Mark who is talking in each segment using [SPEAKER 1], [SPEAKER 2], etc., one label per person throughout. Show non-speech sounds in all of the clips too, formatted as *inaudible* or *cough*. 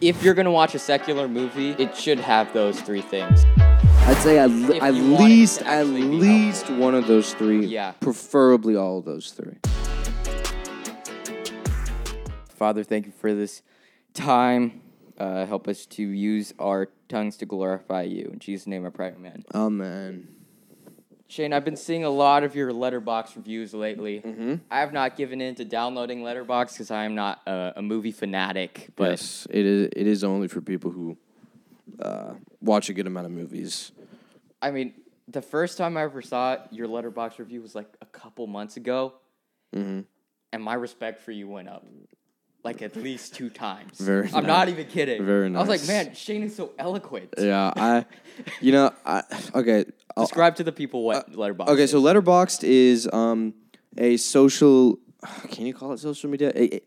[SPEAKER 1] If you're gonna watch a secular movie, it should have those three things.
[SPEAKER 2] I'd say at,
[SPEAKER 1] If
[SPEAKER 2] at
[SPEAKER 1] you want it
[SPEAKER 2] least at
[SPEAKER 1] actually be
[SPEAKER 2] least one of those three.
[SPEAKER 1] Yeah.
[SPEAKER 2] Preferably all of those three.
[SPEAKER 1] Father, thank you for this time. Uh, help us to use our tongues to glorify you. In Jesus' name I pray, amen.
[SPEAKER 2] Amen.
[SPEAKER 1] Shane, I've been seeing a lot of your Letterboxd reviews lately. Mm-hmm. I have not given in to downloading Letterboxd because I am not a, a movie fanatic. But
[SPEAKER 2] yes, it is. It is only for people who uh, watch a good amount of movies.
[SPEAKER 1] I mean, the first time I ever saw it, your Letterboxd review was like a couple months ago,
[SPEAKER 2] Mm-hmm.
[SPEAKER 1] and my respect for you went up like at least two times.
[SPEAKER 2] Very
[SPEAKER 1] I'm
[SPEAKER 2] nice.
[SPEAKER 1] not even kidding.
[SPEAKER 2] Very nice.
[SPEAKER 1] I was like, man, Shane is so eloquent.
[SPEAKER 2] Yeah, I. You know, I okay. I'll-
[SPEAKER 1] Describe to the people what Letterboxd.
[SPEAKER 2] Uh, Okay,
[SPEAKER 1] is.
[SPEAKER 2] so Letterboxd is um a social. Can you call it social media? A, a-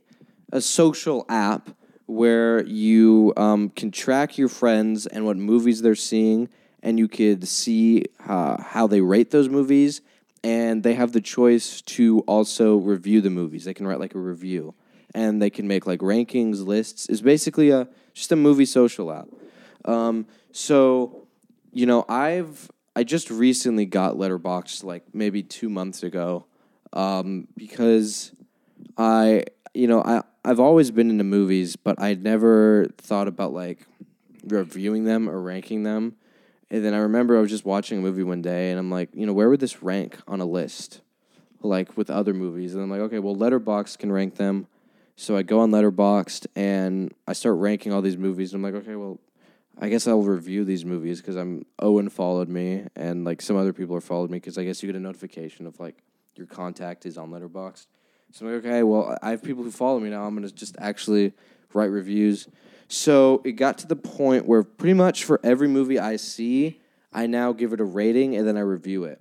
[SPEAKER 2] a social app where you um, can track your friends and what movies they're seeing, and you could see uh, how they rate those movies, and they have the choice to also review the movies. They can write like a review, and they can make like rankings, lists. It's basically a just a movie social app. Um, so you know, I've I just recently got Letterboxd like maybe two months ago, um, because I you know I I've always been into movies, but I'd never thought about like reviewing them or ranking them. And then I remember I was just watching a movie one day, and I'm like, you know, where would this rank on a list, like with other movies? And I'm like, okay, well, Letterboxd can rank them. So I go on Letterboxd and I start ranking all these movies. And I'm like, okay, well, I guess I'll review these movies because I'm Owen followed me and like some other people are followed me because I guess you get a notification of like your contact is on Letterboxd. So I'm like, okay, well, I have people who follow me now. I'm gonna just actually write reviews. So it got to the point where pretty much for every movie I see, I now give it a rating and then I review it.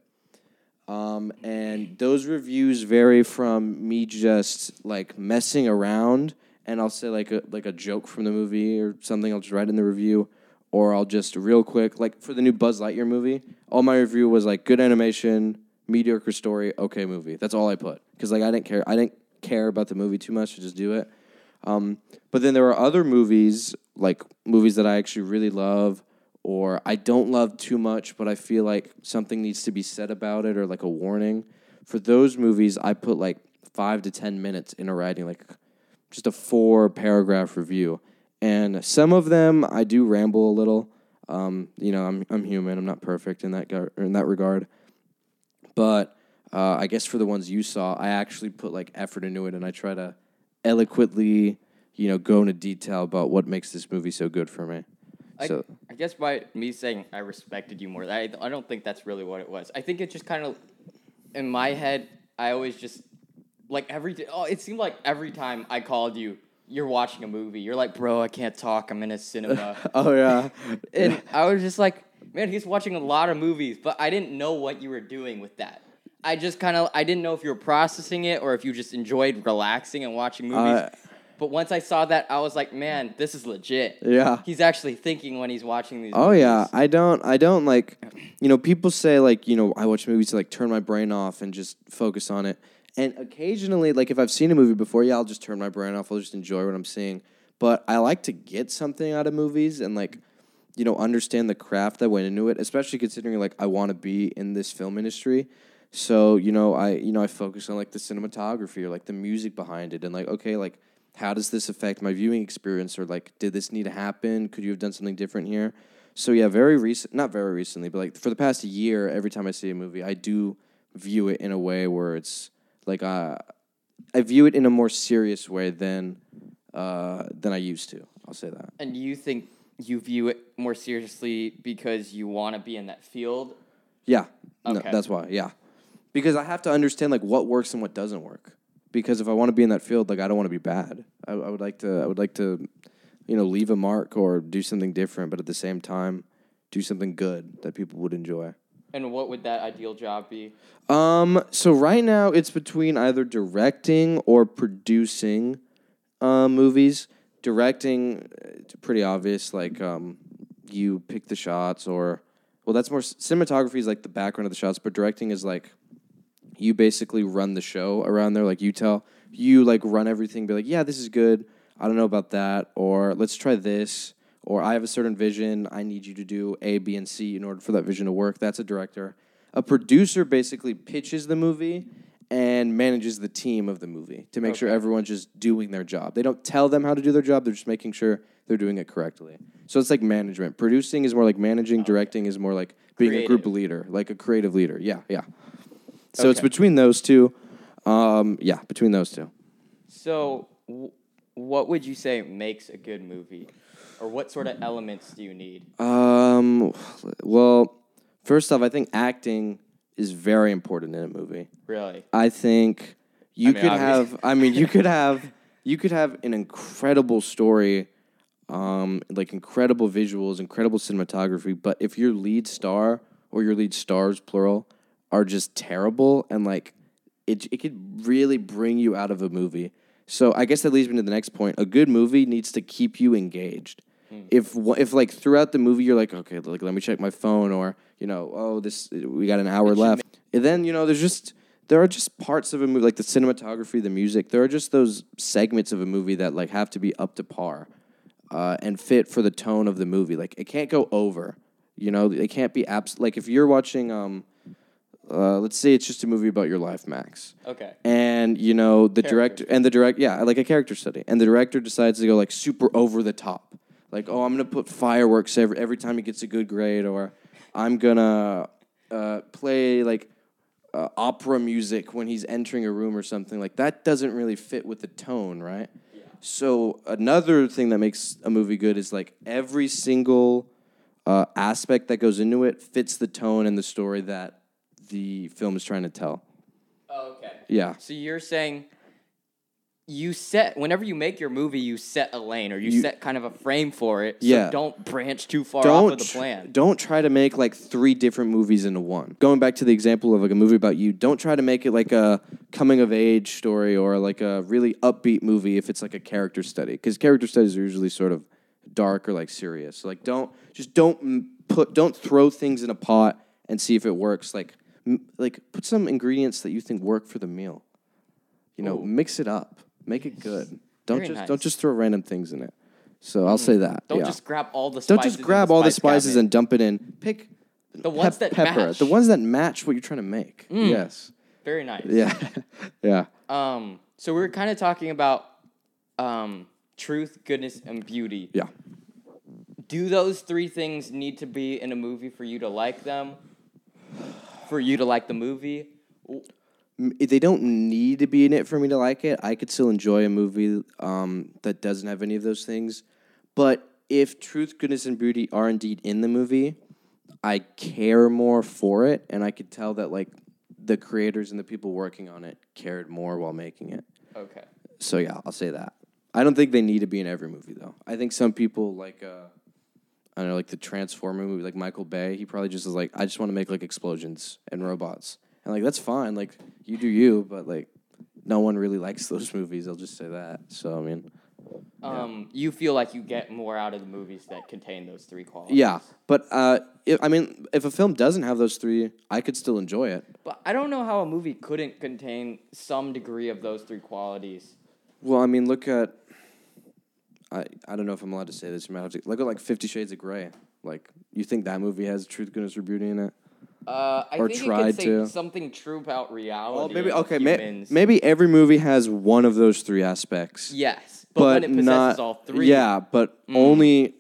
[SPEAKER 2] Um, and those reviews vary from me just like messing around and I'll say like a like a joke from the movie or something. I'll just write in the review, or I'll just real quick like for the new Buzz Lightyear movie. All my review was like good animation, mediocre story, okay movie. That's all I put because like I didn't care. I didn't care about the movie too much to just do it. Um, but then there are other movies like movies that I actually really love or I don't love too much, but I feel like something needs to be said about it or like a warning. For those movies, I put like five to ten minutes into writing like just a four paragraph review. And some of them I do ramble a little. Um, you know, I'm I'm human. I'm not perfect in that gar- in that regard. But uh, I guess for the ones you saw, I actually put like effort into it, and I try to eloquently, you know, go into detail about what makes this movie so good for me.
[SPEAKER 1] I,
[SPEAKER 2] so
[SPEAKER 1] I guess by me saying I respected you more, I, I don't think that's really what it was. I think it just kind of, in my head, I always just, like every, oh, it seemed like every time I called you, you're watching a movie. You're like, bro, I can't talk. I'm in a cinema. *laughs*
[SPEAKER 2] oh yeah,
[SPEAKER 1] and I was just like, man, he's watching a lot of movies, but I didn't know what you were doing with that. I just kind of, I didn't know if you were processing it or if you just enjoyed relaxing and watching movies.
[SPEAKER 2] Uh,
[SPEAKER 1] but once I saw that, I was like, man, this is legit.
[SPEAKER 2] yeah.
[SPEAKER 1] He's actually thinking when he's watching these.
[SPEAKER 2] Oh
[SPEAKER 1] movies.
[SPEAKER 2] yeah, I don't I don't like you know, people say like, you know, I watch movies to like turn my brain off and just focus on it. And occasionally like if I've seen a movie before, yeah, I'll just turn my brain off. I'll just enjoy what I'm seeing. But I like to get something out of movies and like you know, understand the craft that went into it, especially considering like I want to be in this film industry. So, you know, I you know, I focus on like the cinematography or like the music behind it and like okay, like how does this affect my viewing experience? Or like did this need to happen? Could you have done something different here? So yeah very recent not very recently but like for the past year every time i see a movie i do view it in a way where it's like uh, i view it in a more serious way than uh, than i used to. I'll say that.
[SPEAKER 1] And you think you view it more seriously because you want to be in that field?
[SPEAKER 2] yeah. No, that's why yeah. Because i have to understand like what works and what doesn't work because if i want to be in that field like i don't want to be bad. I, I would like to i would like to you know leave a mark or do something different but at the same time do something good that people would enjoy.
[SPEAKER 1] And what would that ideal job be?
[SPEAKER 2] um so right now it's between either directing or producing uh, movies. Directing it's pretty obvious like um you pick the shots or well that's more cinematography is like the background of the shots but directing is like you basically run the show around there like you tell you like run everything be like yeah this is good I don't know about that, or let's try this, or I have a certain vision. I need you to do A, B, and C in order for that vision to work. That's a director. A producer basically pitches the movie and manages the team of the movie to make sure everyone's just doing their job. They don't tell them how to do their job, they're just making sure they're doing it correctly. So it's like management. Producing is more like managing, oh, directing is more like being a group leader, like a creative leader. Yeah, yeah. So it's between those two. Um, yeah, between those two.
[SPEAKER 1] So, w- what would you say makes a good movie, or what sort of elements do you need?
[SPEAKER 2] Um, well, first off, I think acting is very important in a movie.
[SPEAKER 1] Really?
[SPEAKER 2] I think you
[SPEAKER 1] mean,
[SPEAKER 2] could
[SPEAKER 1] obvious-
[SPEAKER 2] have. I mean, you could *laughs* have. You could have an incredible story, um, like incredible visuals, incredible cinematography. But if your lead star or your lead stars, plural, are just terrible and like it, it could really bring you out of a movie. So I guess that leads me to the next point. A good movie needs to keep you engaged. If if like throughout the movie you're like, okay, like let me check my phone, or you know, oh this we got an hour left, and then you know there's just there are just parts of a movie like the cinematography, the music. There are just those segments of a movie that like have to be up to par uh, and fit for the tone of the movie. Like it can't go over. You know, it can't be abs. Like if you're watching, um, uh, let's say it's just a movie about your life, Max.
[SPEAKER 1] Okay.
[SPEAKER 2] and you know the
[SPEAKER 1] Character
[SPEAKER 2] director and the direct yeah like a character study. And the director decides to go like super over the top. Like oh i'm gonna put fireworks every, every time he gets a good grade or i'm gonna uh, play like uh, opera music when he's entering a room or something. Like that doesn't really fit with the tone right? So another thing that makes a movie good is like every single uh, aspect that goes into it fits the tone and the story that the film is trying to tell
[SPEAKER 1] Oh, okay.
[SPEAKER 2] yeah
[SPEAKER 1] So you're saying you set whenever you make your movie, you set a lane or you,
[SPEAKER 2] You-
[SPEAKER 1] set kind of a frame for it. So
[SPEAKER 2] Yeah.
[SPEAKER 1] don't branch too far
[SPEAKER 2] don't
[SPEAKER 1] off of the plan.
[SPEAKER 2] don't try to make like three different movies into one. Going back to the example of like a movie about you, don't try to make it like a coming of age story or like a really upbeat movie if it's like a character study because character studies are usually sort of dark or like serious. So like don't just don't put don't throw things in a pot and see if it works. Like m- like put some ingredients that you think work for the meal. You know,
[SPEAKER 1] Ooh.
[SPEAKER 2] mix it up, make it good. Don't
[SPEAKER 1] Very
[SPEAKER 2] just
[SPEAKER 1] nice.
[SPEAKER 2] don't just throw random things in it. So I'll say that.
[SPEAKER 1] Don't
[SPEAKER 2] yeah.
[SPEAKER 1] just grab all the
[SPEAKER 2] Don't just grab all the spices
[SPEAKER 1] cabinet.
[SPEAKER 2] and dump it in. Pick
[SPEAKER 1] the ones
[SPEAKER 2] pep-
[SPEAKER 1] that
[SPEAKER 2] pepper,
[SPEAKER 1] match.
[SPEAKER 2] the ones that match what you're trying to make. Yes.
[SPEAKER 1] Very nice.
[SPEAKER 2] Yeah. *laughs* yeah.
[SPEAKER 1] Um. So we were kind of talking about um truth, goodness, and beauty.
[SPEAKER 2] Yeah.
[SPEAKER 1] Do those three things need to be in a movie for you to like them? For you to like the movie?
[SPEAKER 2] They don't need to be in it for me to like it. I could still enjoy a movie um, that doesn't have any of those things. But if truth, goodness, and beauty are indeed in the movie, I care more for it, and I could tell that like the creators and the people working on it cared more while making it.
[SPEAKER 1] Okay.
[SPEAKER 2] So yeah, I'll say that. I don't think they need to be in every movie though. I think some people like uh I don't know, like the Transformer movie, like Michael Bay, he probably just is like, I just want to make like explosions and robots. And like that's fine, like you do you, but like no one really likes those *laughs* movies, I'll just say that. So I mean
[SPEAKER 1] Um, you feel like you get more out of the movies that contain those three qualities.
[SPEAKER 2] Yeah. But uh if, I mean if a film doesn't have those three, I could still enjoy it.
[SPEAKER 1] But I don't know how a movie couldn't contain some degree of those three qualities.
[SPEAKER 2] Well, I mean look at I, I don't know if I'm allowed to say this. You might have to look at like Fifty Shades of Grey. Like, you think that movie has truth, goodness, or beauty in it?
[SPEAKER 1] Uh, I
[SPEAKER 2] Or
[SPEAKER 1] think it
[SPEAKER 2] tried
[SPEAKER 1] could say
[SPEAKER 2] to.
[SPEAKER 1] something true about reality.
[SPEAKER 2] Oh, maybe okay. May, maybe every movie has one of those three aspects.
[SPEAKER 1] Yes, but,
[SPEAKER 2] but
[SPEAKER 1] when it possesses
[SPEAKER 2] not
[SPEAKER 1] all three.
[SPEAKER 2] Yeah, but only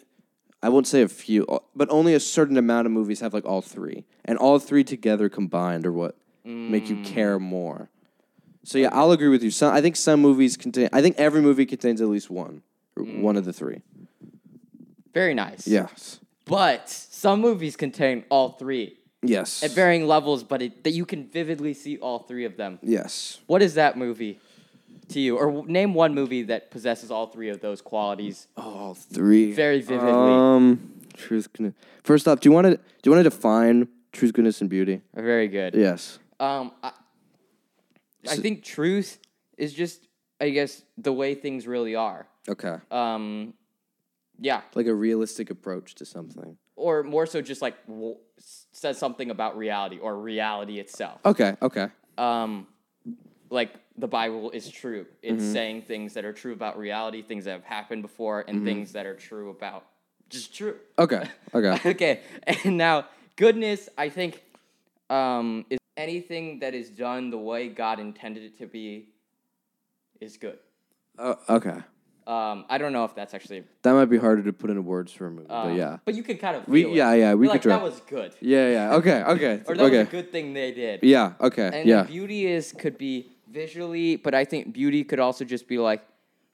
[SPEAKER 2] I won't say a few, but only a certain amount of movies have like all three, and all three together combined are what make you care more. So yeah, I'll agree with you. Some I think some movies contain. I think every movie contains at least one, or one of the three.
[SPEAKER 1] Very nice.
[SPEAKER 2] Yes.
[SPEAKER 1] But some movies contain all three
[SPEAKER 2] Yes.
[SPEAKER 1] at varying levels, but it, that you can vividly see all three of them.
[SPEAKER 2] yes.
[SPEAKER 1] What is that movie to you? Or name one movie that possesses all three of those qualities.
[SPEAKER 2] All three.
[SPEAKER 1] Very vividly.
[SPEAKER 2] Um, truth, goodness. First off, do you want to do you want to define truth, goodness, and beauty?
[SPEAKER 1] Very good.
[SPEAKER 2] Yes.
[SPEAKER 1] Um, I, I think truth is just, I guess, the way things really are.
[SPEAKER 2] Okay.
[SPEAKER 1] Um, yeah,
[SPEAKER 2] Like a realistic approach to something.
[SPEAKER 1] or more so, just like w- says something about reality or reality itself.
[SPEAKER 2] Okay. Okay.
[SPEAKER 1] Um, like the Bible is true. It's saying things that are true about reality, things that have happened before, and things that are true about just true.
[SPEAKER 2] Okay. *laughs* Okay.
[SPEAKER 1] okay, and now goodness, I think, um, is anything that is done the way God intended it to be is good.
[SPEAKER 2] uh, okay.
[SPEAKER 1] Um, I don't know if that's actually,
[SPEAKER 2] That might be harder to put into words for a movie,
[SPEAKER 1] um,
[SPEAKER 2] but yeah.
[SPEAKER 1] But you can kind of
[SPEAKER 2] We-
[SPEAKER 1] it.
[SPEAKER 2] yeah, yeah, we
[SPEAKER 1] You're
[SPEAKER 2] could
[SPEAKER 1] like,
[SPEAKER 2] try.
[SPEAKER 1] That was good,
[SPEAKER 2] Yeah, yeah. Okay, okay. *laughs*
[SPEAKER 1] or that
[SPEAKER 2] okay.
[SPEAKER 1] was a good thing they did.
[SPEAKER 2] Yeah, okay.
[SPEAKER 1] And
[SPEAKER 2] yeah.
[SPEAKER 1] beauty is could be visually, but I think beauty could also just be like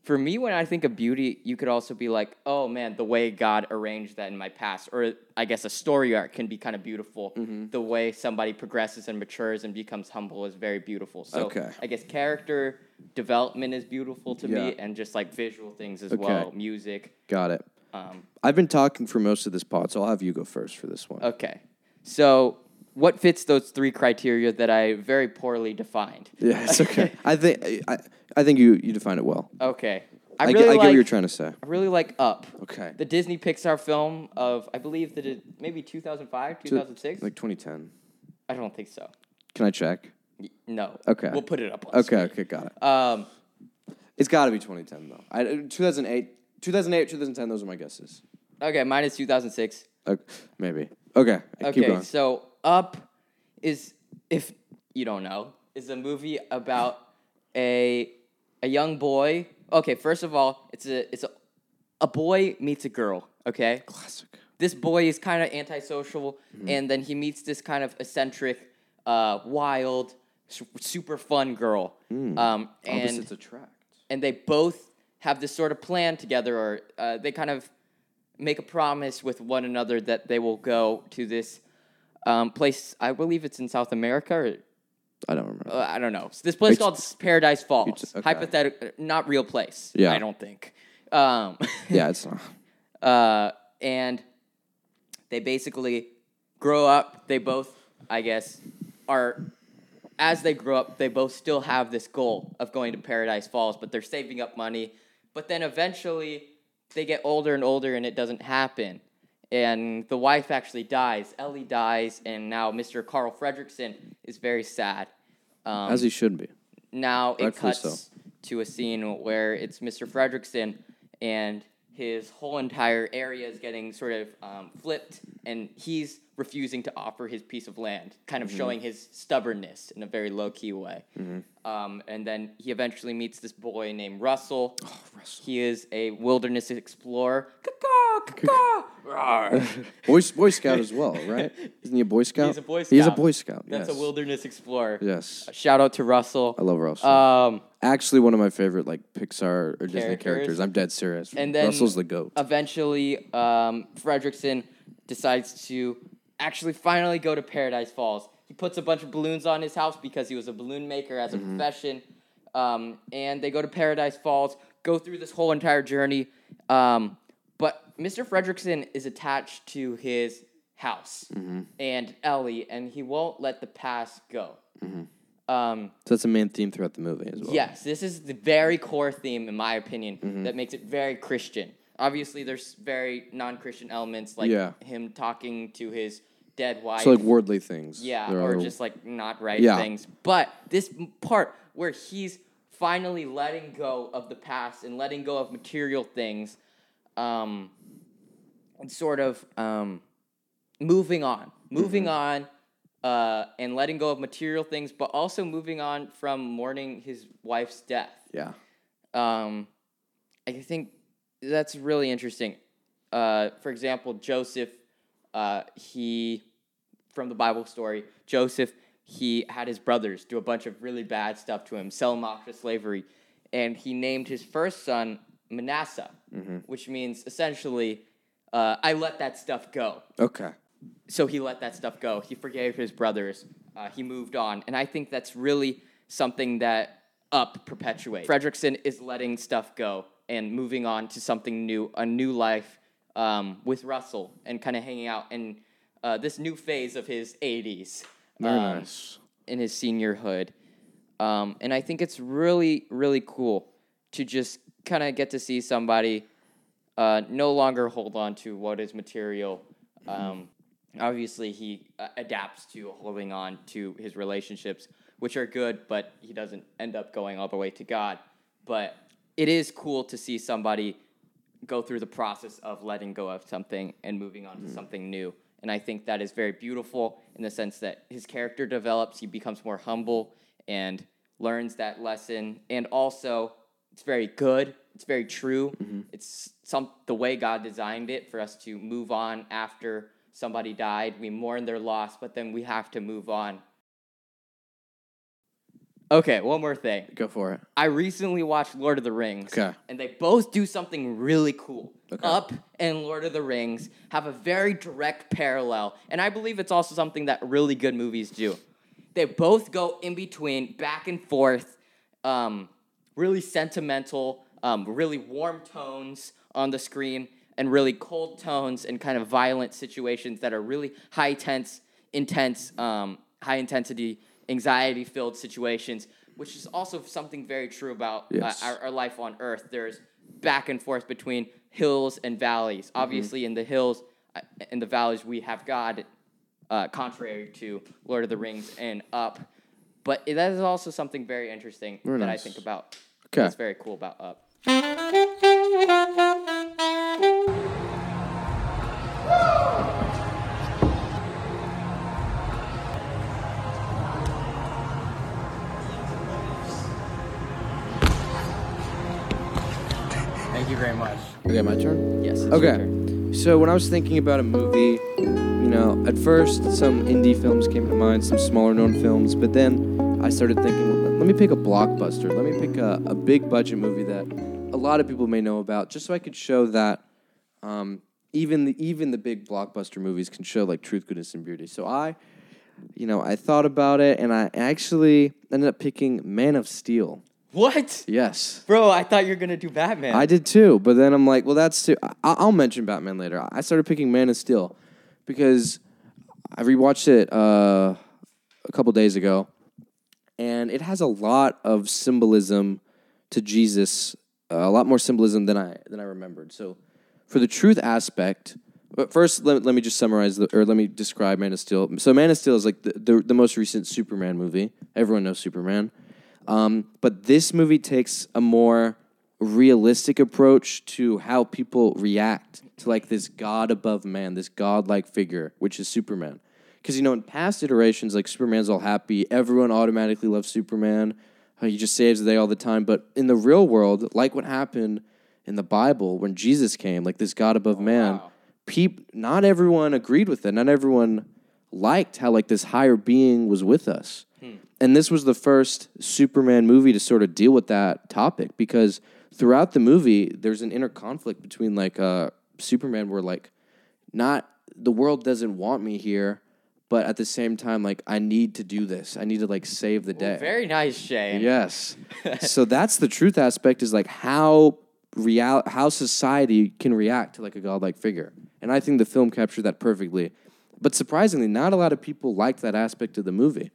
[SPEAKER 1] for me when I think of beauty, you could also be like, oh man, the way God arranged that in my past. Or I guess a story arc can be kind of beautiful.
[SPEAKER 2] Mm-hmm.
[SPEAKER 1] The way somebody progresses and matures and becomes humble is very beautiful. So
[SPEAKER 2] Okay.
[SPEAKER 1] I guess character development is beautiful to
[SPEAKER 2] Yeah.
[SPEAKER 1] me and just like visual things as
[SPEAKER 2] Okay.
[SPEAKER 1] well. Music.
[SPEAKER 2] Got it.
[SPEAKER 1] Um,
[SPEAKER 2] I've been talking for most of this pod, so I'll have you go first for this one.
[SPEAKER 1] okay. So what fits those three criteria that I very poorly defined?
[SPEAKER 2] yeah, it's okay. *laughs* I think I, I think you you define it well.
[SPEAKER 1] Okay. I
[SPEAKER 2] I,
[SPEAKER 1] really
[SPEAKER 2] get, I
[SPEAKER 1] like,
[SPEAKER 2] get what you're trying to say.
[SPEAKER 1] I really like Up.
[SPEAKER 2] Okay.
[SPEAKER 1] The Disney Pixar film of I believe that it maybe 2005, 2006.
[SPEAKER 2] Like 2010.
[SPEAKER 1] I don't think so.
[SPEAKER 2] Can I check?
[SPEAKER 1] No.
[SPEAKER 2] Okay.
[SPEAKER 1] We'll put it up on
[SPEAKER 2] Okay,
[SPEAKER 1] screen.
[SPEAKER 2] okay, got it.
[SPEAKER 1] Um
[SPEAKER 2] It's got to be 2010 though. I, 2008, 2008, 2010. Those are my guesses.
[SPEAKER 1] okay, mine is 2006.
[SPEAKER 2] Okay, maybe. Okay, keep
[SPEAKER 1] Okay, so Up is if you don't know, is a movie about a a young boy. Okay, first of all, it's a it's a a boy meets a girl, okay?
[SPEAKER 2] Classic.
[SPEAKER 1] this boy is kind of antisocial,
[SPEAKER 2] Mm-hmm.
[SPEAKER 1] and then he meets this kind of eccentric, uh, wild, su- super fun girl. Um, and
[SPEAKER 2] Opposites attract.
[SPEAKER 1] and they both have this sort of plan together, or uh, they kind of make a promise with one another that they will go to this um, place. I believe it's in South America, or
[SPEAKER 2] I don't remember.
[SPEAKER 1] uh, I don't know. It's this place
[SPEAKER 2] It's-
[SPEAKER 1] called Paradise Falls.
[SPEAKER 2] it's- okay.
[SPEAKER 1] Hypothetical, not real place.
[SPEAKER 2] Yeah.
[SPEAKER 1] I don't think. Um, *laughs*
[SPEAKER 2] yeah, it's not.
[SPEAKER 1] uh, and they basically grow up. They both, I guess, are as they grow up. They both still have this goal of going to Paradise Falls, but they're saving up money. But then eventually, they get older and older, and it doesn't happen. And the wife actually dies. Ellie dies, and now Mr. Carl Fredricksen is very sad. Um,
[SPEAKER 2] As he should be.
[SPEAKER 1] now it
[SPEAKER 2] Rightfully
[SPEAKER 1] cuts
[SPEAKER 2] so.
[SPEAKER 1] to a scene where it's Mr. Fredricksen and his whole entire area is getting sort of um, flipped, and he's refusing to offer his piece of land, kind of
[SPEAKER 2] Mm-hmm.
[SPEAKER 1] showing his stubbornness in a very low key way. Um, and then he eventually meets this boy named Russell.
[SPEAKER 2] Oh, Russell.
[SPEAKER 1] He is a wilderness explorer. Caw-caw, caw-caw. Rawr.
[SPEAKER 2] Boy, Boy Scout as well, right? Isn't he a Boy Scout?
[SPEAKER 1] He's a Boy Scout.
[SPEAKER 2] He's a Boy Scout.
[SPEAKER 1] That's
[SPEAKER 2] yes.
[SPEAKER 1] a wilderness explorer.
[SPEAKER 2] Yes.
[SPEAKER 1] Shout out to Russell.
[SPEAKER 2] I love Russell.
[SPEAKER 1] Um,
[SPEAKER 2] Actually, one of my favorite like Pixar or Disney
[SPEAKER 1] Characters.
[SPEAKER 2] characters. I'm dead serious.
[SPEAKER 1] And then
[SPEAKER 2] Russell's the goat.
[SPEAKER 1] Eventually, um, Fredricksen decides to actually finally go to Paradise Falls. He puts a bunch of balloons on his house because he was a balloon maker as a
[SPEAKER 2] Mm-hmm.
[SPEAKER 1] profession. Um, and they go to Paradise Falls, go through this whole entire journey. Um, but Mr. Fredricksen is attached to his house
[SPEAKER 2] Mm-hmm.
[SPEAKER 1] and Ellie, and he won't let the past go.
[SPEAKER 2] Mm-hmm.
[SPEAKER 1] Um,
[SPEAKER 2] so that's a main theme throughout the movie as well.
[SPEAKER 1] Yes, this is the very core theme, in my opinion,
[SPEAKER 2] Mm-hmm.
[SPEAKER 1] that makes it very Christian. Obviously, there's very non-Christian elements, like
[SPEAKER 2] Yeah.
[SPEAKER 1] him talking to his dead wife.
[SPEAKER 2] So like worldly things.
[SPEAKER 1] yeah,
[SPEAKER 2] There
[SPEAKER 1] or
[SPEAKER 2] are-
[SPEAKER 1] just like not right
[SPEAKER 2] Yeah.
[SPEAKER 1] things. But this part where he's finally letting go of the past and letting go of material things, um, and sort of um, moving on, moving
[SPEAKER 2] Mm-hmm.
[SPEAKER 1] on, uh, and letting go of material things, but also moving on from mourning his wife's death.
[SPEAKER 2] yeah.
[SPEAKER 1] Um, I think that's really interesting. Uh, for example, Joseph, uh, he, from the Bible story, Joseph, he had his brothers do a bunch of really bad stuff to him, sell him off to slavery, and he named his first son Manasseh, which means essentially, uh, I let that stuff go
[SPEAKER 2] Okay.
[SPEAKER 1] so he let that stuff go. He forgave his brothers. Uh, he moved on, and I think that's really something that Up perpetuates. Fredricksen is letting stuff go and moving on to something new, a new life um, with Russell, and kind of hanging out in uh, this new phase of his 80s.
[SPEAKER 2] Very
[SPEAKER 1] um,
[SPEAKER 2] nice.
[SPEAKER 1] in his seniorhood. Um, and I think it's really, really cool to just kind of get to see somebody uh, no longer hold on to what is material. Um, obviously, he uh, adapts to holding on to his relationships, which are good, but he doesn't end up going all the way to God. But it is cool to see somebody go through the process of letting go of something and moving on to something new. And I think that is very beautiful in the sense that his character develops, he becomes more humble and learns that lesson. And also, it's very good, it's very true. It's some the way God designed it for us to move on after somebody died. We mourn their loss, but then we have to move on. Okay, one more thing.
[SPEAKER 2] Go for it.
[SPEAKER 1] I recently watched Lord of the Rings.
[SPEAKER 2] Okay.
[SPEAKER 1] And they both do something really cool.
[SPEAKER 2] Okay.
[SPEAKER 1] Up and Lord of the Rings have a very direct parallel. And I believe it's also something that really good movies do. They both go in between, back and forth, um, really sentimental, um, really warm tones on the screen, and really cold tones and kind of violent situations that are really high tense, intense, um, high intensity, anxiety filled situations, which is also something very true about
[SPEAKER 2] Yes.
[SPEAKER 1] uh, our, our life on Earth. There's back and forth between hills and valleys. Obviously, in the hills, uh, in the valleys, we have God, uh, contrary to Lord of the Rings and Up. But it- that is also something very interesting
[SPEAKER 2] Very
[SPEAKER 1] that I think about.
[SPEAKER 2] Okay.
[SPEAKER 1] That's very cool about Up. Thank you very much.
[SPEAKER 2] Okay, my turn.
[SPEAKER 1] Yes. it's your
[SPEAKER 2] Okay.
[SPEAKER 1] turn.
[SPEAKER 2] So when I was thinking about a movie, you know, at first some indie films came to mind, some smaller known films, but then I started thinking, well, let me pick a blockbuster. Let me pick a, a big budget movie that a lot of people may know about, just so I could show that um, even the even the big blockbuster movies can show like truth, goodness, and beauty. So I, you know, I thought about it, and I actually ended up picking Man of Steel.
[SPEAKER 1] What?
[SPEAKER 2] Yes.
[SPEAKER 1] Bro, I thought you were gonna do Batman.
[SPEAKER 2] I did too, but then I'm like, well, that's too. I- I'll mention Batman later. I started picking Man of Steel because I rewatched it uh, a couple days ago, and it has a lot of symbolism to Jesus, uh, a lot more symbolism than I than I remembered. So, for the truth aspect, but first let, let me just summarize the, or let me describe Man of Steel. So, Man of Steel is like the, the, the most recent Superman movie. Everyone knows Superman. Um, but this movie takes a more realistic approach to how people react to like this god above man, this godlike figure, which is Superman. Because you know, in past iterations, like Superman's all happy, everyone automatically loves Superman. uh, He just saves the day all the time. But in the real world, like what happened in the Bible when Jesus came, like this God above man,
[SPEAKER 1] wow.
[SPEAKER 2] not everyone agreed with it. Not everyone liked how like this higher being was with us. And this was the first Superman movie to sort of deal with that topic because throughout the movie there's an inner conflict between like uh Superman where like not the world doesn't want me here, but at the same time like I need to do this. I need to like save the day.
[SPEAKER 1] Very nice, Shane.
[SPEAKER 2] Yes. *laughs* so that's the truth aspect is like how real how society can react to like a godlike figure. And I think the film captured that perfectly. But surprisingly, not a lot of people liked that aspect of the movie.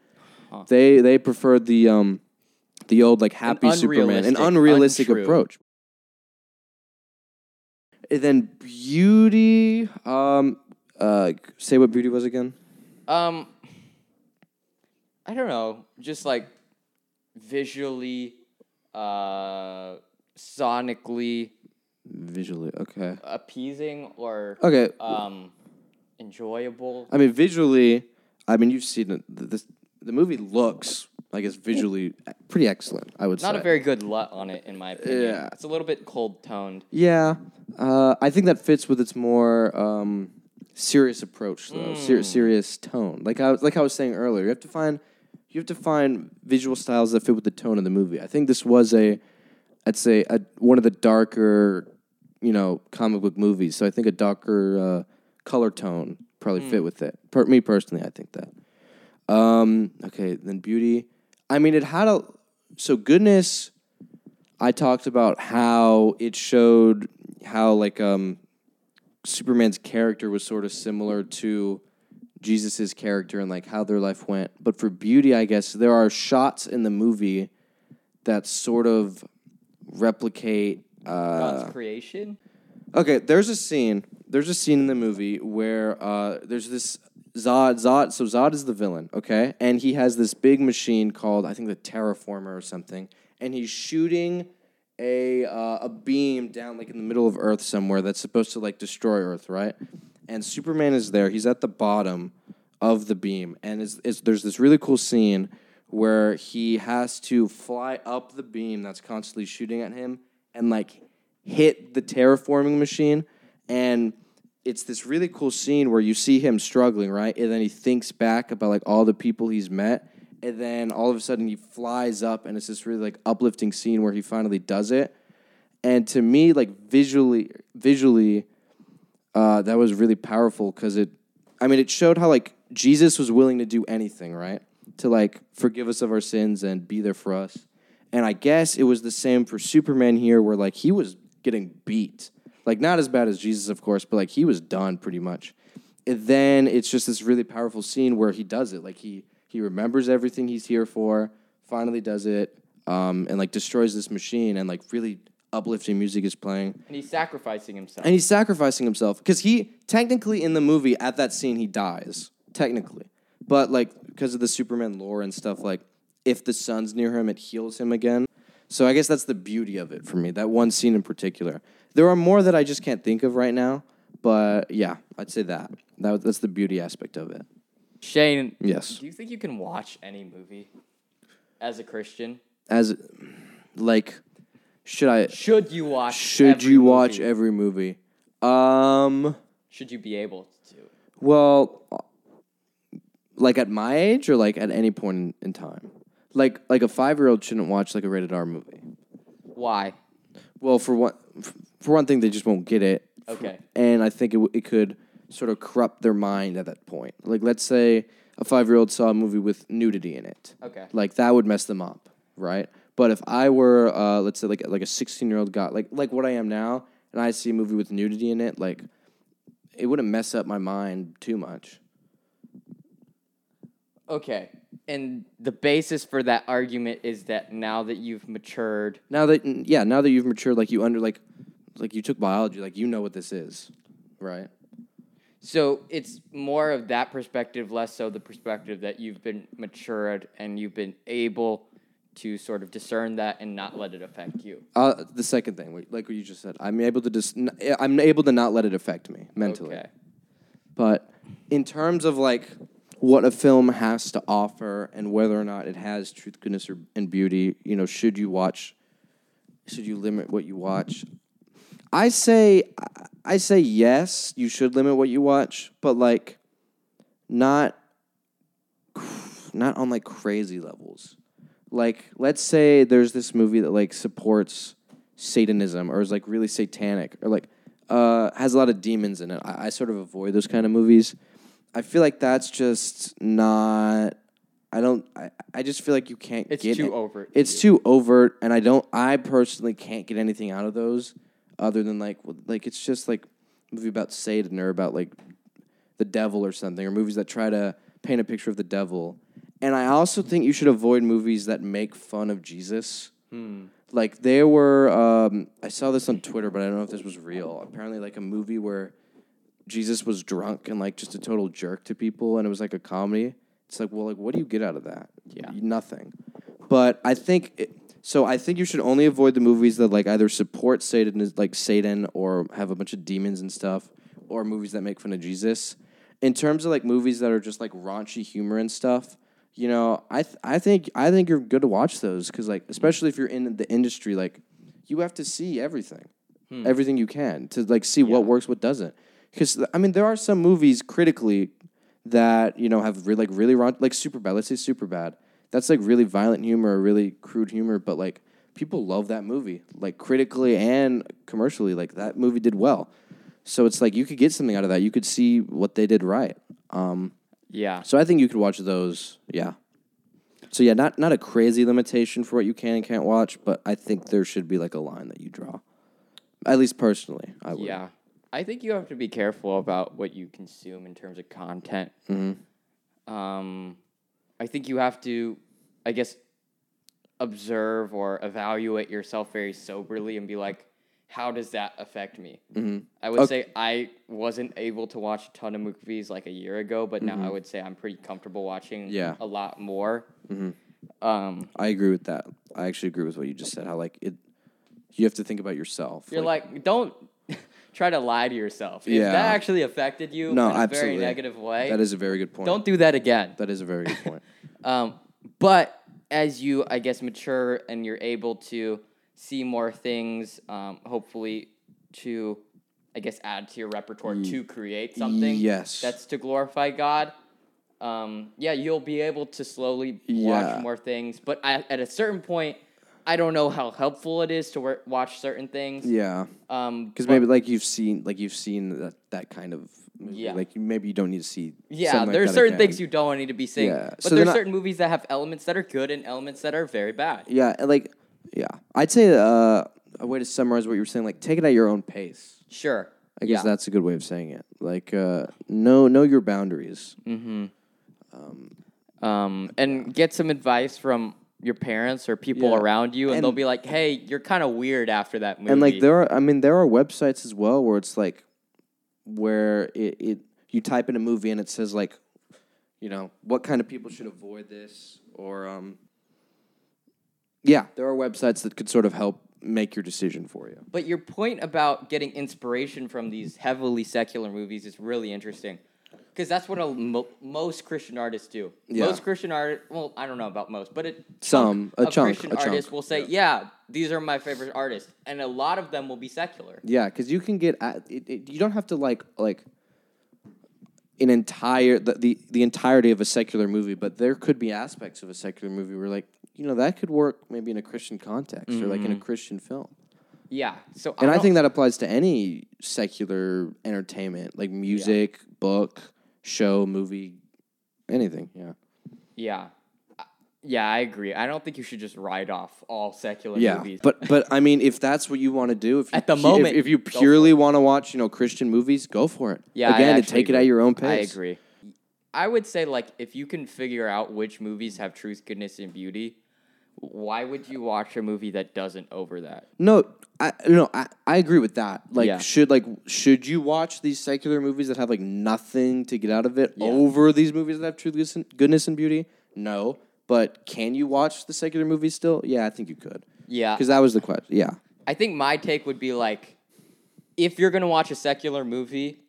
[SPEAKER 2] They they preferred the um the old like happy Superman, an
[SPEAKER 1] unrealistic,
[SPEAKER 2] unrealistic
[SPEAKER 1] untrue.
[SPEAKER 2] approach. And then beauty, um, uh, say what beauty was again.
[SPEAKER 1] Um, I don't know, just like visually, uh, sonically
[SPEAKER 2] Visually, okay,
[SPEAKER 1] appeasing or
[SPEAKER 2] okay.
[SPEAKER 1] um, enjoyable.
[SPEAKER 2] I mean, visually, I mean, you've seen it. The, this, the movie looks like it's visually pretty excellent. I would
[SPEAKER 1] Not
[SPEAKER 2] say.
[SPEAKER 1] a very good LUT on it, in my opinion.
[SPEAKER 2] Yeah.
[SPEAKER 1] It's a little bit cold toned.
[SPEAKER 2] yeah, uh, I think that fits with its more um, serious approach, though. Ser- serious tone. Like I was, like I was saying earlier, you have to find you have to find visual styles that fit with the tone of the movie. I think this was a, I'd say, a, one of the darker, you know, comic book movies. So I think a darker uh, color tone probably fit with it. Per- me personally, I think that. Um, okay, then beauty. I mean, it had a so goodness. I talked about how it showed how like um, Superman's character was sort of similar to Jesus's character and like how their life went. But for beauty, I guess there are shots in the movie that sort of replicate. Uh,
[SPEAKER 1] God's creation.
[SPEAKER 2] Okay, there's a scene. There's a scene in the movie where uh, there's this Zod, Zod. So Zod is the villain, okay, and he has this big machine called I think the Terraformer or something, and he's shooting a uh, a beam down like in the middle of Earth somewhere that's supposed to like destroy Earth, right? And Superman is there. He's at the bottom of the beam, and it's, it's, there's this really cool scene where he has to fly up the beam that's constantly shooting at him and like hit the terraforming machine and it's this really cool scene where you see him struggling right and then he thinks back about like all the people he's met and then all of a sudden he flies up and it's this really like uplifting scene where he finally does it. And to me like visually visually uh, that was really powerful because it i mean it showed how like jesus was willing to do anything right? To like forgive us of our sins and be there for us. And i guess it was the same for superman here where like he was getting beat. Like not as bad as jesus of course but like he was done pretty much. And then it's just this really powerful scene where he does it. Like he he remembers everything he's here for finally does it um, and like destroys this machine and like really uplifting music is playing.
[SPEAKER 1] And he's sacrificing himself.
[SPEAKER 2] and he's sacrificing himself because he technically in the movie at that scene he dies technically. But like because of the superman lore and stuff like if the sun's near him it heals him again. So i guess that's the beauty of it for me that one scene in particular. There are more that i just can't think of right now but yeah i'd say that, that that's the beauty aspect of it
[SPEAKER 1] Shane,
[SPEAKER 2] yes
[SPEAKER 1] do you think you can watch any movie as a Christian?
[SPEAKER 2] as like should i
[SPEAKER 1] Should you watch?
[SPEAKER 2] should
[SPEAKER 1] every
[SPEAKER 2] you watch
[SPEAKER 1] movie?
[SPEAKER 2] every movie um
[SPEAKER 1] Should you be able to?
[SPEAKER 2] Well, like at my age or like at any point in, in time? Like like a 5-year-old shouldn't watch like a rated R movie.
[SPEAKER 1] Why?
[SPEAKER 2] Well, for one for one thing they just won't get it.
[SPEAKER 1] Okay.
[SPEAKER 2] And I think it it could sort of corrupt their mind at that point. Like let's say a 5-year-old saw a movie with nudity in it.
[SPEAKER 1] Okay.
[SPEAKER 2] Like that would mess them up, right? But if I were uh, let's say like like a 16-year-old guy, like like what I am now, and I see a movie with nudity in it, like it wouldn't mess up my mind too much.
[SPEAKER 1] Okay. And the basis for that argument is that now that you've matured,
[SPEAKER 2] Now that yeah, now that you've matured, like you under like like you took biology, like you know what this is, right?
[SPEAKER 1] So it's more of that perspective, less so the perspective that you've been matured and you've been able to sort of discern that and not let it affect you.
[SPEAKER 2] Uh, the second thing, like what you just said, I'm able to just I'm able to not let it affect me mentally.
[SPEAKER 1] Okay.
[SPEAKER 2] But in terms of like what a film has to offer and whether or not it has truth, goodness, or, and beauty, you know, should you watch? Should you limit what you watch? I say, I say yes. You should limit what you watch, but like, not, not on like crazy levels. Like, let's say there's this movie that like supports Satanism or is like really satanic or like uh, has a lot of demons in it. I, I sort of avoid those kind of movies. I feel like that's just not. I don't. I, I just feel like you can't
[SPEAKER 1] It's
[SPEAKER 2] get
[SPEAKER 1] too
[SPEAKER 2] it.
[SPEAKER 1] overt
[SPEAKER 2] It's too overt, and I don't. I personally can't get anything out of those, other than like like it's just like a movie about Satan or about like the devil or something, or movies that try to paint a picture of the devil. And I also think you should avoid movies that make fun of Jesus. Like there were, um, I saw this on Twitter, but I don't know if this was real. Apparently, like a movie where Jesus was drunk and like just a total jerk to people, and it was like a comedy. It's like, well, like, what do you get out of that?
[SPEAKER 1] Yeah.
[SPEAKER 2] nothing. But I think it, so. I think you should only avoid the movies that like either support Satan, like Satan, or have a bunch of demons and stuff, or movies that make fun of Jesus. In terms of like movies that are just like raunchy humor and stuff, you know, I th- I think I think you're good to watch those because like especially if you're in the industry, like you have to see everything, hmm. everything you can to like see what works, what doesn't. Because I mean, there are some movies critically that you know have re- like really raunch, like super bad. Let's say super bad. That's like really violent humor, or really crude humor, but like people love that movie, like critically and commercially. Like that movie did well. So it's like you could get something out of that. You could see what they did right. Um,
[SPEAKER 1] Yeah.
[SPEAKER 2] so I think you could watch those. Yeah. So yeah, not not a crazy limitation for what you can and can't watch, but I think there should be like a line that you draw. At least personally, I would.
[SPEAKER 1] Yeah. I think you have to be careful about what you consume in terms of content. Hmm. Um, I think you have to, I guess, observe or evaluate yourself very soberly and be like, how does that affect me?
[SPEAKER 2] Mm-hmm.
[SPEAKER 1] I would
[SPEAKER 2] Okay.
[SPEAKER 1] say I wasn't able to watch a ton of movies like a year ago, but now I would say I'm pretty comfortable watching
[SPEAKER 2] Mm-hmm. Yeah.
[SPEAKER 1] a lot more.
[SPEAKER 2] Mhm.
[SPEAKER 1] Um,
[SPEAKER 2] I agree with that. I actually agree with what you just said. How like it, you have to think about yourself.
[SPEAKER 1] you're like, don't try to lie to yourself. If
[SPEAKER 2] Yeah.
[SPEAKER 1] that actually affected you
[SPEAKER 2] No,
[SPEAKER 1] in a
[SPEAKER 2] absolutely.
[SPEAKER 1] very negative way,
[SPEAKER 2] that is a very good point.
[SPEAKER 1] don't do that again.
[SPEAKER 2] That is a very good point. *laughs*
[SPEAKER 1] Um, but as you, I guess, mature and you're able to see more things, um, hopefully to, I guess, add to your repertoire to create something
[SPEAKER 2] yes.
[SPEAKER 1] that's to glorify God. Um, yeah, you'll be able to slowly
[SPEAKER 2] Yeah.
[SPEAKER 1] watch more things. But I, at a certain point, I don't know how helpful it is to watch certain things.
[SPEAKER 2] yeah,
[SPEAKER 1] Um,
[SPEAKER 2] because maybe like you've seen like you've seen that that kind of movie.
[SPEAKER 1] Yeah.
[SPEAKER 2] Like maybe you don't need to see.
[SPEAKER 1] Yeah,
[SPEAKER 2] like
[SPEAKER 1] there's
[SPEAKER 2] that
[SPEAKER 1] certain
[SPEAKER 2] again.
[SPEAKER 1] things you don't need to be seeing.
[SPEAKER 2] Yeah,
[SPEAKER 1] But
[SPEAKER 2] so
[SPEAKER 1] there's certain movies that have elements that are good and elements that are very bad.
[SPEAKER 2] Yeah, like yeah, I'd say uh, a way to summarize what you were saying, like take it at your own pace.
[SPEAKER 1] Sure.
[SPEAKER 2] I guess
[SPEAKER 1] yeah.
[SPEAKER 2] that's a good way of saying it. Like uh, know know your boundaries.
[SPEAKER 1] um, and get some advice from your parents or people
[SPEAKER 2] Yeah.
[SPEAKER 1] around you, and,
[SPEAKER 2] And-
[SPEAKER 1] they'll be like, "Hey, you're kind of weird after that movie."
[SPEAKER 2] And like there are, I mean, there are websites as well where it's like, where it, it you type in a movie and it says like, you know, what kind of people should avoid this, or um, yeah, there are websites that could sort of help make your decision for you.
[SPEAKER 1] But your point about getting inspiration from these heavily secular movies is really interesting. Because that's what a mo- most Christian artists do.
[SPEAKER 2] Yeah.
[SPEAKER 1] Most Christian artists, well, I don't know about most, but a
[SPEAKER 2] Some,
[SPEAKER 1] chunk
[SPEAKER 2] a
[SPEAKER 1] of
[SPEAKER 2] chunk,
[SPEAKER 1] Christian
[SPEAKER 2] a chunk,
[SPEAKER 1] artists will say, yeah. these are my favorite artists," and a lot of them will be secular.
[SPEAKER 2] Yeah, because you can get at it, it, you don't have to like like an entire the, the the entirety of a secular movie, but there could be aspects of a secular movie where like you know that could work maybe in a Christian context or like in a mm-hmm. Christian film.
[SPEAKER 1] Yeah. So
[SPEAKER 2] And I,
[SPEAKER 1] don't-
[SPEAKER 2] think that applies to any secular entertainment, like music, book, show, movie, anything. Yeah.
[SPEAKER 1] Yeah. Uh, Yeah, I agree. I don't think you should just write off all secular
[SPEAKER 2] Yeah,
[SPEAKER 1] movies.
[SPEAKER 2] but but I mean, if that's what you want to do, if you
[SPEAKER 1] At the moment,
[SPEAKER 2] if, if you purely want to watch, you know, Christian movies, go for it.
[SPEAKER 1] yeah,
[SPEAKER 2] again, to take it at your own pace.
[SPEAKER 1] I agree. I would say like if you can figure out which movies have truth, goodness, and beauty, why would you watch a movie that doesn't over that?
[SPEAKER 2] No, I no, I, I agree with that. Like,
[SPEAKER 1] Yeah.
[SPEAKER 2] should like should you watch these secular movies that have like nothing to get out of it
[SPEAKER 1] Yeah.
[SPEAKER 2] over these movies that have truth, goodness, and- goodness and beauty? No, but can you watch the secular movies still? Yeah, I think you could.
[SPEAKER 1] Yeah.
[SPEAKER 2] because that was the question. Yeah,
[SPEAKER 1] I think my take would be like, if you're gonna watch a secular movie,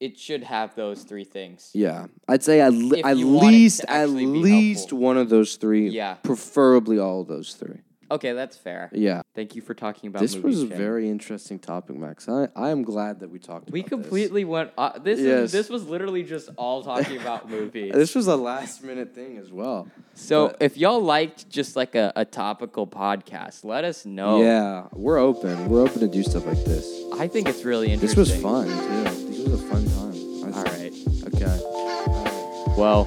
[SPEAKER 1] it should have those three things.
[SPEAKER 2] yeah. I'd say at, le-
[SPEAKER 1] If
[SPEAKER 2] at
[SPEAKER 1] you want it to
[SPEAKER 2] least at
[SPEAKER 1] actually be
[SPEAKER 2] least
[SPEAKER 1] helpful.
[SPEAKER 2] one of those three.
[SPEAKER 1] Yeah.
[SPEAKER 2] preferably all of those three.
[SPEAKER 1] Okay, that's fair.
[SPEAKER 2] Yeah.
[SPEAKER 1] Thank you for talking about
[SPEAKER 2] This
[SPEAKER 1] movies.
[SPEAKER 2] was a
[SPEAKER 1] Shane.
[SPEAKER 2] very interesting topic, Max. I, I am glad that we talked
[SPEAKER 1] We
[SPEAKER 2] about this.
[SPEAKER 1] completely went. Uh, this
[SPEAKER 2] Yes.
[SPEAKER 1] is this was literally just all talking about *laughs* movies.
[SPEAKER 2] This was a last minute thing as well.
[SPEAKER 1] So
[SPEAKER 2] But-
[SPEAKER 1] if y'all liked just like a, a topical podcast, let us know.
[SPEAKER 2] Yeah, we're open. We're open to do stuff like this.
[SPEAKER 1] I think it's really interesting.
[SPEAKER 2] This
[SPEAKER 1] interesting.
[SPEAKER 2] was fun too. Was a fun time. I
[SPEAKER 1] All
[SPEAKER 2] Okay.
[SPEAKER 1] Well,